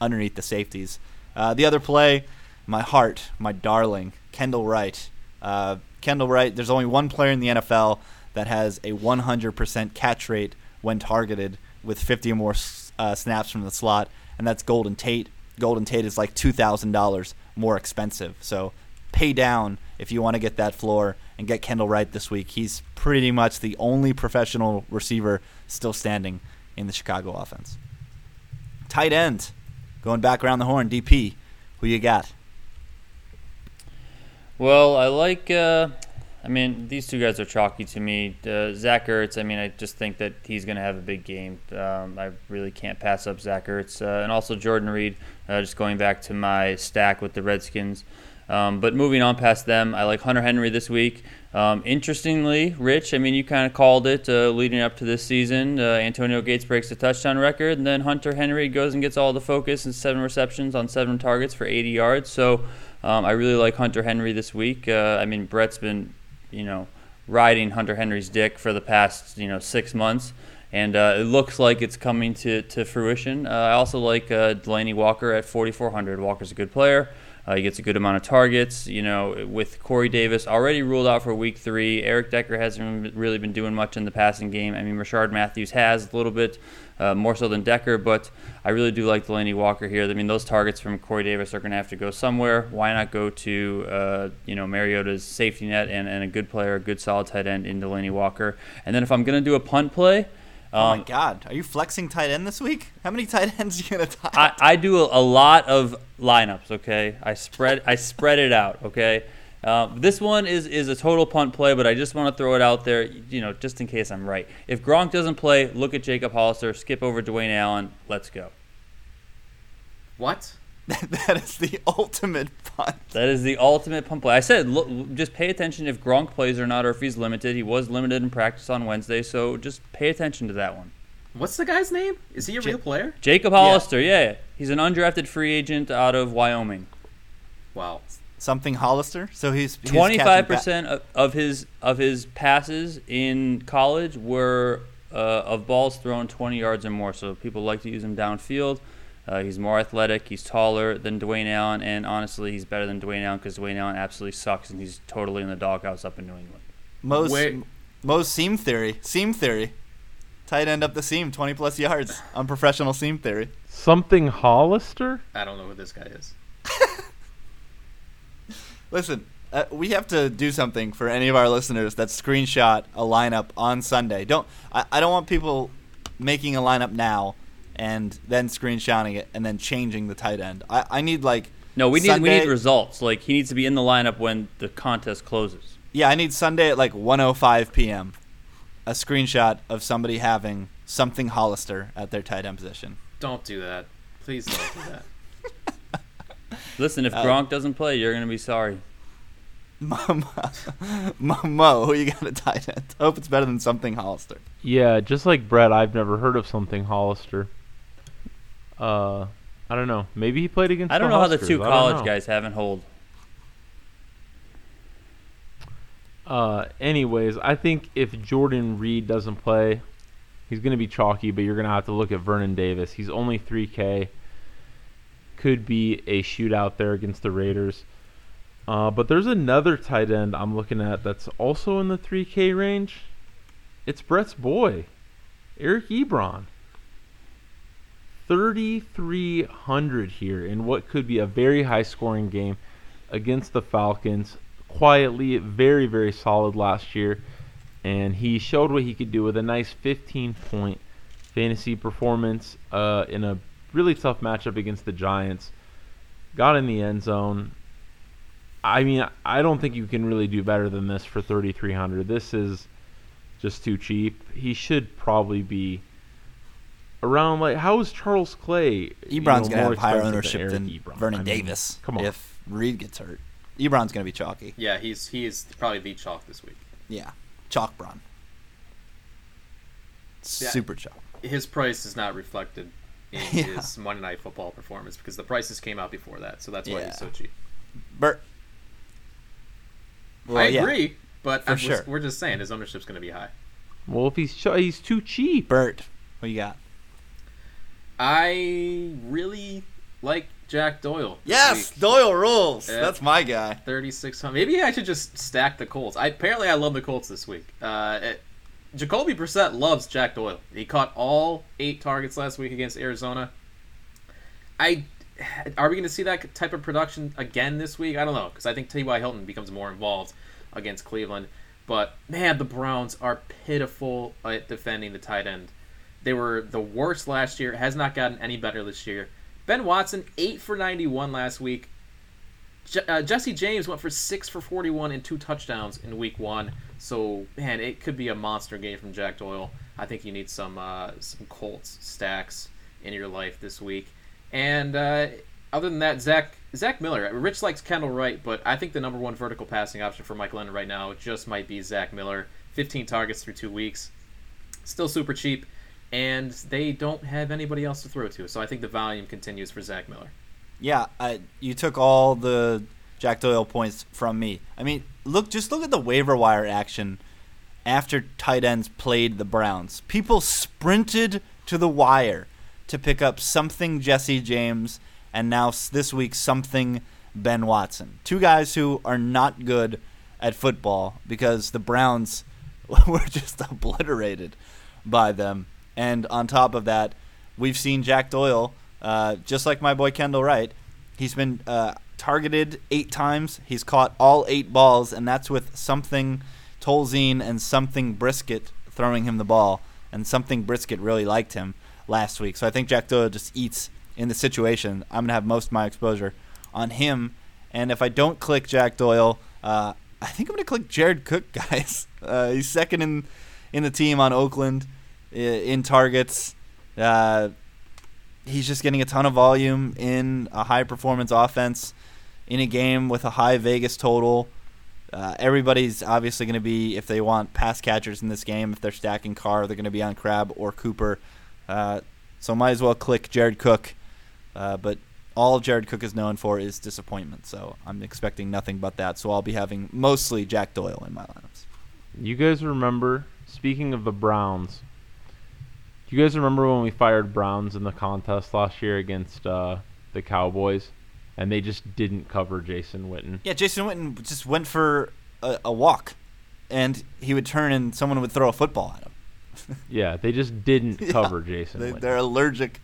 underneath the safeties. Uh, the other play, my heart, my darling, Kendall Wright. Uh, Kendall Wright, there's only one player in the NFL that has a 100% catch rate when targeted with 50 or more uh, snaps from the slot, and that's Golden Tate. Golden Tate is like $2,000 more expensive. So pay down if you want to get that floor and get Kendall Wright this week. He's pretty much the only professional receiver still standing in the Chicago offense. Tight end, going back around the horn, DP, who you got? Well, I like. Uh, I mean, these two guys are chalky to me. Uh, Zach Ertz. I mean, I just think that he's going to have a big game. Um, I really can't pass up Zach Ertz, uh, and also Jordan Reed. Uh, just going back to my stack with the Redskins. Um, but moving on past them, I like Hunter Henry this week. Um, interestingly, Rich, I mean, you kind of called it uh, leading up to this season. Uh, Antonio Gates breaks the touchdown record, and then Hunter Henry goes and gets all the focus and seven receptions on seven targets for 80 yards. So um, I really like Hunter Henry this week. Uh, I mean, Brett's been, you know, riding Hunter Henry's dick for the past, you know, six months, and uh, it looks like it's coming to, to fruition. Uh, I also like uh, Delanie Walker at 4,400. Walker's a good player. Uh, he gets a good amount of targets. You know, with Corey Davis already ruled out for Week Three, Eric Decker hasn't really been doing much in the passing game. I mean, Rishard Matthews has a little bit uh, more so than Decker, but I really do like Delanie Walker here. I mean, those targets from Corey Davis are going to have to go somewhere. Why not go to uh, you know Mariota's safety net and, and a good player, a good solid tight end in Delanie Walker? And then if I'm going to do a punt play. Oh Um, my God, are you flexing tight end this week? How many tight (laughs) ends are you gonna tie? I, I do a, a lot of lineups. Okay, I spread I spread it out. Okay, uh, this one is is a total punt play, but I just want to throw it out there. You know, just in case I'm right. If Gronk doesn't play, look at Jacob Hollister. Skip over Dwayne Allen. Let's go. What? (laughs) that is the ultimate punt. That is the ultimate punt play. I said, look, just pay attention if Gronk plays or not, or if he's limited. He was limited in practice on Wednesday, so just pay attention to that one. What's the guy's name? Is he a Ja- real player? Jacob Hollister, yeah, he's an undrafted free agent out of Wyoming. Wow. Something Hollister. So he's he's Twenty five catching percent of his of his passes in college were uh, of balls thrown twenty yards or more. So people like to use him downfield. Uh, he's more athletic. He's taller than Dwayne Allen, and honestly, he's better than Dwayne Allen because Dwayne Allen absolutely sucks, and he's totally in the doghouse up in New England. Most Wait. Mo's seam theory. Seam theory. Tight end up the seam, 20 plus yards. on professional seam theory. Something Hollister? I don't know who this guy is. (laughs) Listen, uh, we have to do something for any of our listeners that screenshot a lineup on Sunday. Don't I, I don't want people making a lineup now and then screenshotting it and then changing the tight end. I, I need like No, we need we need results. Like he needs to be in the lineup when the contest closes. Yeah, I need Sunday at like 1:05 p.m. A screenshot of somebody having something Hollister at their tight end position. Don't do that. Please don't do that. (laughs) Listen, if Uh, Gronk doesn't play, you're gonna be sorry. Mo, Mo, Mo, who you got a tight end? Hope it's better than something Hollister. Yeah, just like Brett, I've never heard of something Hollister. Uh, I don't know. Maybe he played against. I don't know how the two college guys haven't hold. Uh, anyways, I think if Jordan Reed doesn't play, he's going to be chalky, but you're going to have to look at Vernon Davis. He's only 3K. Could be a shootout there against the Raiders. Uh, but there's another tight end I'm looking at that's also in the 3K range. It's Brett's boy, Eric Ebron. 3,300 here in what could be a very high scoring game against the Falcons. Quietly, very, very solid last year. And he showed what he could do with a nice 15 point fantasy performance uh, in a really tough matchup against the Giants. Got in the end zone. I mean, I don't think you can really do better than this for 3,300. This is just too cheap. He should probably be around like how is Charles Clay? you Ebron's know, gonna more have higher ownership Eric than Ebron? Vernon I mean, Davis. Come on. If Reed gets hurt, Ebron's gonna be chalky. Yeah, he's he is probably the chalk this week. Yeah, chalk Bron. Yeah. Super chalk. His price is not reflected in (laughs) Yeah. his Monday Night Football performance because the prices came out before that, so that's why Yeah. he's so cheap. Bert. Well, I yeah, agree, but For I'm sure. we're just saying his ownership's going to be high. Well, if he's ch- he's too cheap. Bert, what you got? I really like Jack Doyle. Yes, week. Doyle rules. Yeah. That's my guy. 3600. Maybe I should just stack the Colts. I apparently I love the Colts this week. Uh, it, Jacoby Brissett loves Jack Doyle. He caught all eight targets last week against Arizona. I are we going to see that type of production again this week? I don't know because I think T.Y. Hilton becomes more involved against Cleveland. But man, the Browns are pitiful at defending the tight end. They were the worst last year. Has not gotten any better this year. Ben Watson eight for ninety one last week. Je- uh, Jesse James went for six for 41 and two touchdowns in week one. So, man, it could be a monster game from Jack Doyle. I think you need some uh, some Colts stacks in your life this week. And uh, other than that, Zach Zach Miller. Rich likes Kendall Wright, but I think the number one vertical passing option for Mike Glennon right now just might be Zach Miller. 15 targets through two weeks. Still super cheap. And they don't have anybody else to throw to. So I think the volume continues for Zach Miller. Yeah, I, you took all the Jack Doyle points from me. I mean, look, just look at the waiver wire action after tight ends played the Browns. People sprinted to the wire to pick up something Jesse James, and now this week something Ben Watson. Two guys who are not good at football because the Browns (laughs) were just obliterated by them. And on top of that, we've seen Jack Doyle, uh, just like my boy Kendall Wright. He's been uh, targeted eight times. He's caught all eight balls, and that's with something Tolzien and something Brisket throwing him the ball. And something Brisket really liked him last week. So I think Jack Doyle just eats in the situation. I'm going to have most of my exposure on him. And if I don't click Jack Doyle, uh, I think I'm going to click Jared Cook, (laughs) guys. Uh, he's second in in the team on Oakland in targets. Uh, he's just getting a ton of volume in a high performance offense in a game with a high Vegas total. Uh, everybody's obviously going to be, if they want pass catchers in this game, if they're stacking Carr, they're going to be on Crab or Cooper. Uh, so might as well click Jared Cook. Uh, but all Jared Cook is known for is disappointment. So I'm expecting nothing but that. So I'll be having mostly Jack Doyle in my lineups. You guys remember, speaking of the Browns, you guys remember when we fired Browns in the contest last year against uh, the Cowboys? And they just didn't cover Jason Witten. Yeah, Jason Witten just went for a, a walk, and he would turn and someone would throw a football at him. (laughs) yeah, they just didn't cover yeah, Jason. They, they're allergic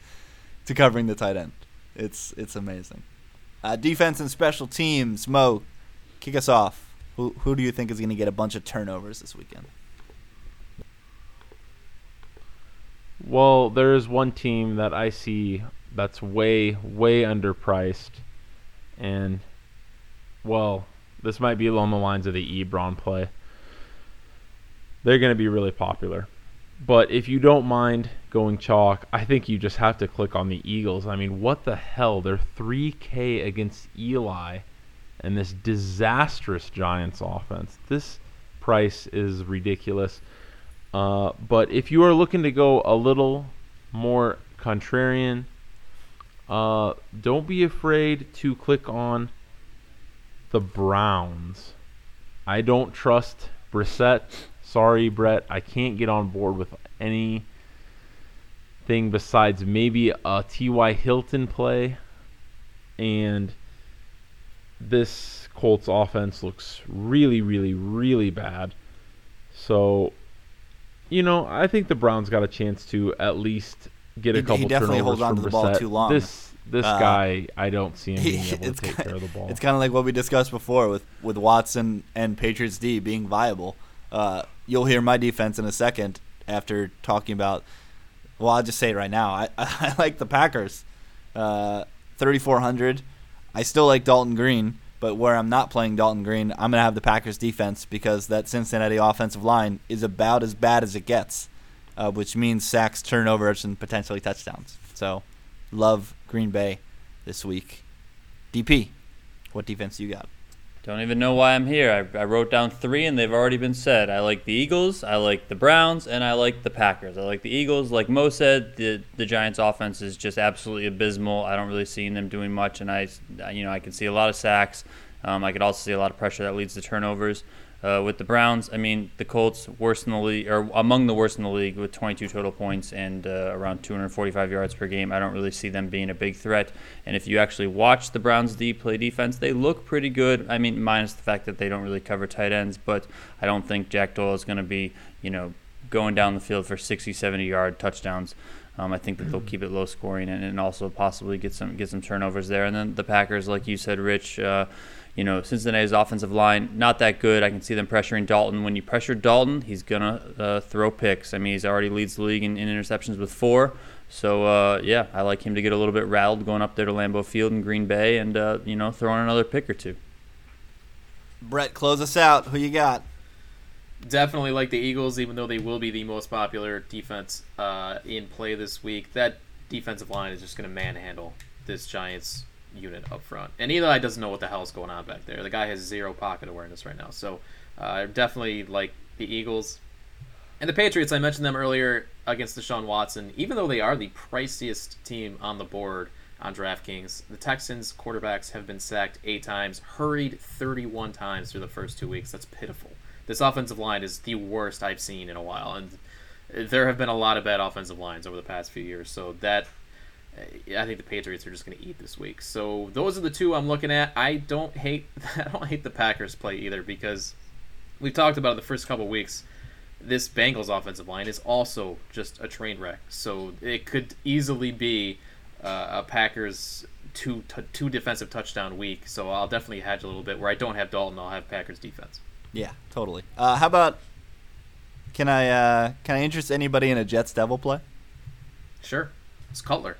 to covering the tight end. It's it's amazing. Uh, defense and special teams. Mo, kick us off. Who who do you think is going to get a bunch of turnovers this weekend? Well, there is one team that I see that's way, way underpriced. And, well, this might be along the lines of the Ebron play. They're going to be really popular. But if you don't mind going chalk, I think you just have to click on the Eagles. I mean, what the hell? They're 3K against Eli and this disastrous Giants offense. This price is ridiculous. Uh, but if you are looking to go a little more contrarian, uh, don't be afraid to click on the Browns. I don't trust Brissett. Sorry, Brett. I can't get on board with anything besides maybe a T.Y. Hilton play. And this Colts offense looks really, really, really bad. So you know, I think the Browns got a chance to at least get a he, couple he definitely turnovers holds on to the ball too long. This this uh, guy, I don't see him being able to take kind care of the ball. It's kind of like what we discussed before with with Watson and Patriots D being viable. Uh, you'll hear my defense in a second after talking about. Well, I'll just say it right now. I (laughs) I like the Packers, uh, thirty four hundred. I still like Dalton Green. But where I'm not playing Dalton Green, I'm going to have the Packers defense because that Cincinnati offensive line is about as bad as it gets, uh, which means sacks, turnovers, and potentially touchdowns. So, love Green Bay this week. DP, what defense you got? Don't even know why I'm here. I, I, wrote down three, and they've already been said. I like the Eagles, I like the Browns, and I like the Packers. I like the Eagles. Like Mo said, the the Giants' offense is just absolutely abysmal. I don't really see them doing much, and I, you know, I can see a lot of sacks. Um, I could also see a lot of pressure that leads to turnovers. Uh, with the Browns, I mean, the Colts worst in the league, or among the worst in the league, with 22 total points and uh, around 245 yards per game. I don't really see them being a big threat. And if you actually watch the Browns D play defense, they look pretty good. I mean, minus the fact that they don't really cover tight ends, but I don't think Jack Doyle is going to be, you know, going down the field for 60, 70 yard touchdowns. Um, I think that they'll keep it low scoring and, and, also possibly get some get some turnovers there. And then the Packers, like you said, Rich. Uh, you know, Cincinnati's offensive line not that good. I can see them pressuring Dalton. When you pressure Dalton, he's gonna uh, throw picks. I mean, he's already leads the league in, in interceptions with four. So uh, yeah, I like him to get a little bit rattled going up there to Lambeau Field in Green Bay and uh, you know throwing another pick or two. Brett, close us out. Who you got? Definitely like the Eagles, even though they will be the most popular defense uh, in play this week. That defensive line is just going to manhandle this Giants unit up front. And Eli doesn't know what the hell is going on back there. The guy has zero pocket awareness right now. So uh, definitely like the Eagles. And the Patriots, I mentioned them earlier against Deshaun Watson. Even though they are the priciest team on the board on DraftKings, the Texans quarterbacks have been sacked eight times, hurried 31 times through the first two weeks. That's pitiful. This offensive line is the worst I've seen in a while. And there have been a lot of bad offensive lines over the past few years. So that I think the Patriots are just going to eat this week. So those are the two I'm looking at. I don't hate (laughs) I don't hate the Packers play either because we've talked about it the first couple weeks. This Bengals offensive line is also just a train wreck. So it could easily be uh, a Packers two t- two defensive touchdown week. So I'll definitely hedge a little bit. Where I don't have Dalton, I'll have Packers defense. Yeah, totally. Uh, how about can I uh, can I interest anybody in a Jets Devil play? Sure, it's Cutler.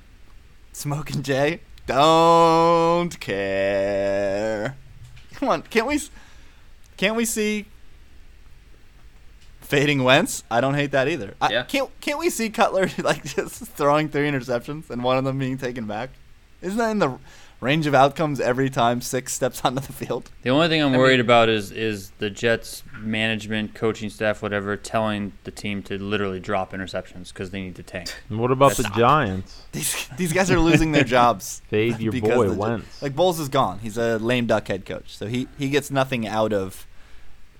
Smoking Jay, don't care. Come on, can't we? Can't we see fading Wentz? I don't hate that either. I, Yeah. Can't Can't we see Cutler (laughs) like just throwing three interceptions and one of them being taken back? Isn't that in the range of outcomes every time six steps onto the field? The only thing I'm I worried mean- about is is the Jets management, coaching staff, whatever, telling the team to literally drop interceptions because they need to tank. And (laughs) what about the That's- Giants? (laughs) These these guys are losing their jobs. (laughs) Fade your boy the- Wentz. Like Bowles is gone. He's a lame duck head coach, so he he gets nothing out of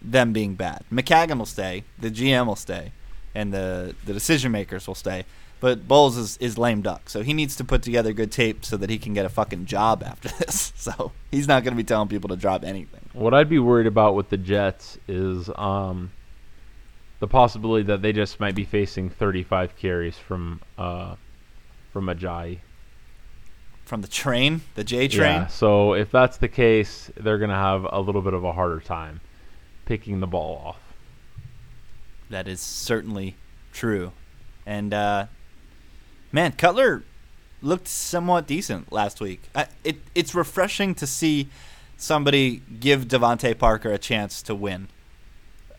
them being bad. Maccagnan will stay, the GM will stay, and the the decision makers will stay. But Bowles is, is lame duck, so he needs to put together good tape so that he can get a fucking job after (laughs) this. So he's not going to be telling people to drop anything. What I'd be worried about with the Jets is um, the possibility that they just might be facing 35 carries from uh, from Ajayi. From the train, the J train. Yeah. So if that's the case, they're gonna have a little bit of a harder time picking the ball off. That is certainly true. And uh, man, Cutler looked somewhat decent last week. I, it it's refreshing to see somebody give DeVante Parker a chance to win.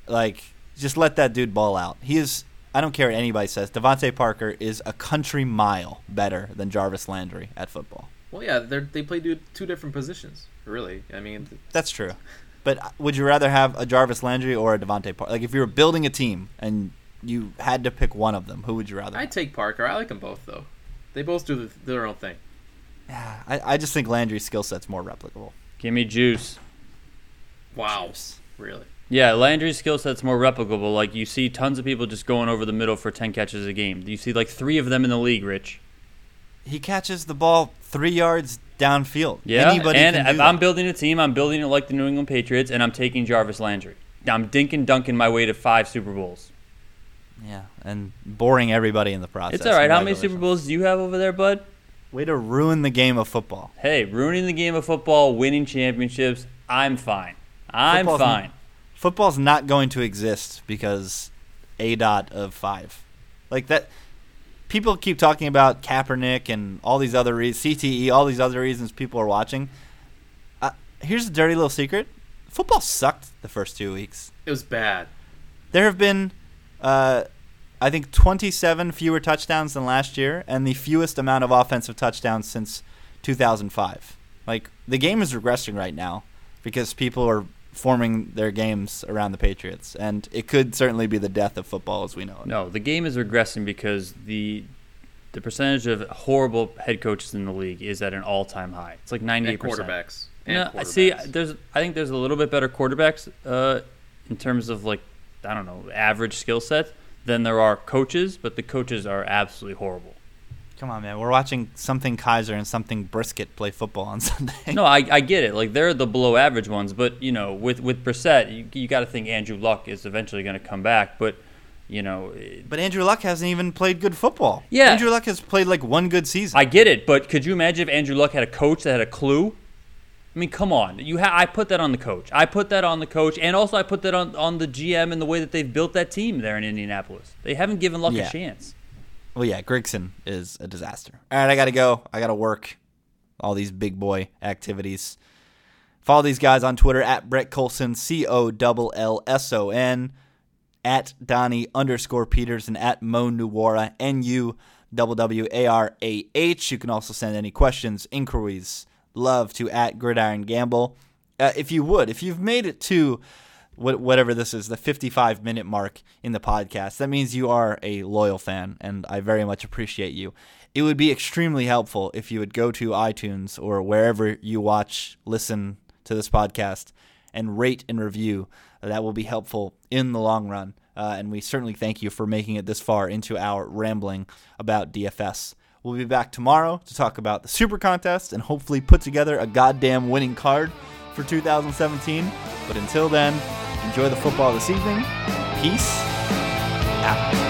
Like, just let that dude ball out. He is. I don't care what anybody says. DeVante Parker is a country mile better than Jarvis Landry at football. Well, yeah, they they play two, two different positions. Really, I mean, That's true. But would you rather have a Jarvis Landry or a DeVante Parker? Like, if you were building a team and you had to pick one of them, who would you rather? I take Parker. I like them both though. They both do the, their own thing. Yeah, I, I just think Landry's skill set's more replicable. Give me juice. Wow, Juice. really? Yeah, Landry's skill set's more replicable. Like you see tons of people just going over the middle for ten catches a game. You see like three of them in the league, Rich. He catches the ball three yards downfield. Yeah, Anybody and can do if I'm that. building a team, I'm building it like the New England Patriots, and I'm taking Jarvis Landry. I'm dinking dunking my way to five Super Bowls. Yeah, and boring everybody in the process. It's all right. How many Super Bowls do you have over there, bud? Way to ruin the game of football. Hey, ruining the game of football, winning championships. I'm fine. I'm Football's fine. Football's not going to exist because a dot of five, like that. People keep talking about Kaepernick and all these other reasons, CTE, all these other reasons people are watching. Uh, here's a dirty little secret: football sucked the first two weeks. It was bad. There have been, uh, I think, 27 fewer touchdowns than last year, and the fewest amount of offensive touchdowns since 2005. Like the game is regressing right now because people are forming their games around the Patriots, and it could certainly be the death of football as we know it. No, the game is regressing because the the percentage of horrible head coaches in the league is at an all time high. It's like ninety percent. quarterbacks. And No, I see. There's, I think there's a little bit better quarterbacks uh, in terms of like, I don't know, average skill set than there are coaches, but the coaches are absolutely horrible. Come on, man. We're watching something Kizer and something Brisket play football on (laughs) Sunday. No, I, I get it. Like they're the below average ones, but you know, with with Brissett, you, you got to think Andrew Luck is eventually going to come back. But you know, eh, But Andrew Luck hasn't even played good football. Yeah. Andrew Luck has played like one good season. I get it. But could you imagine if Andrew Luck had a coach that had a clue? I mean, come on. You ha- I put that on the coach. I put that on the coach, and also I put that on on the GM and the way that they've built that team there in Indianapolis. They haven't given Luck Yeah. a chance. Well, yeah, Grigson is a disaster. All right, I got to go. I got to work. All these big boy activities. Follow these guys on Twitter at Brett Collson, C O L L S O N, at Donnie underscore Peters, and at Mo Nuwara, N U W W A R A H. You can also send any questions, inquiries, love to at Gridiron Gamble. Uh, if you would, if you've made it to what, whatever this is, the 55 minute mark in the podcast. That means you are a loyal fan, and I very much appreciate you. It would be extremely helpful if you would go to iTunes or wherever you watch, listen to this podcast, and rate and review. That will be helpful in the long run. Uh, and we certainly thank you for making it this far into our rambling about DFS We'll be back tomorrow to talk about the Super Contest and hopefully put together a goddamn winning card for 2017. But until then, enjoy the football this evening. Peace out.